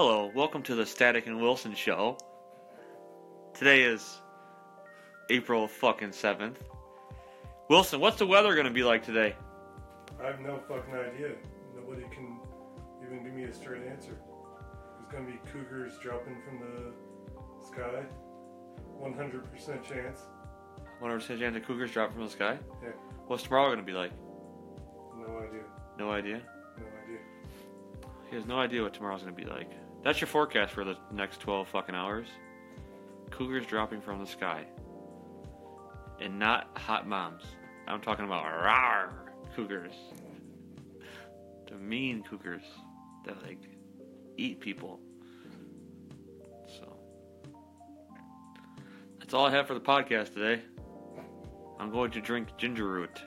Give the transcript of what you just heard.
Hello, welcome to the Static and Wilson show. Today is April fucking 7th. Wilson, what's the weather going to be like today? I have no fucking idea. Nobody can even give me a straight answer. There's gonna be cougars dropping from the sky. 100% chance. 100% chance of cougars drop from the sky? Yeah. What's tomorrow going to be like? No idea. No idea. No idea. He has no idea what tomorrow's going to be like. That's your forecast for the next 12 fucking hours. Cougars dropping from the sky. And not hot moms. I'm talking about rawr cougars. The mean cougars that like eat people. So that's all I have for the podcast today. I'm going to drink ginger root.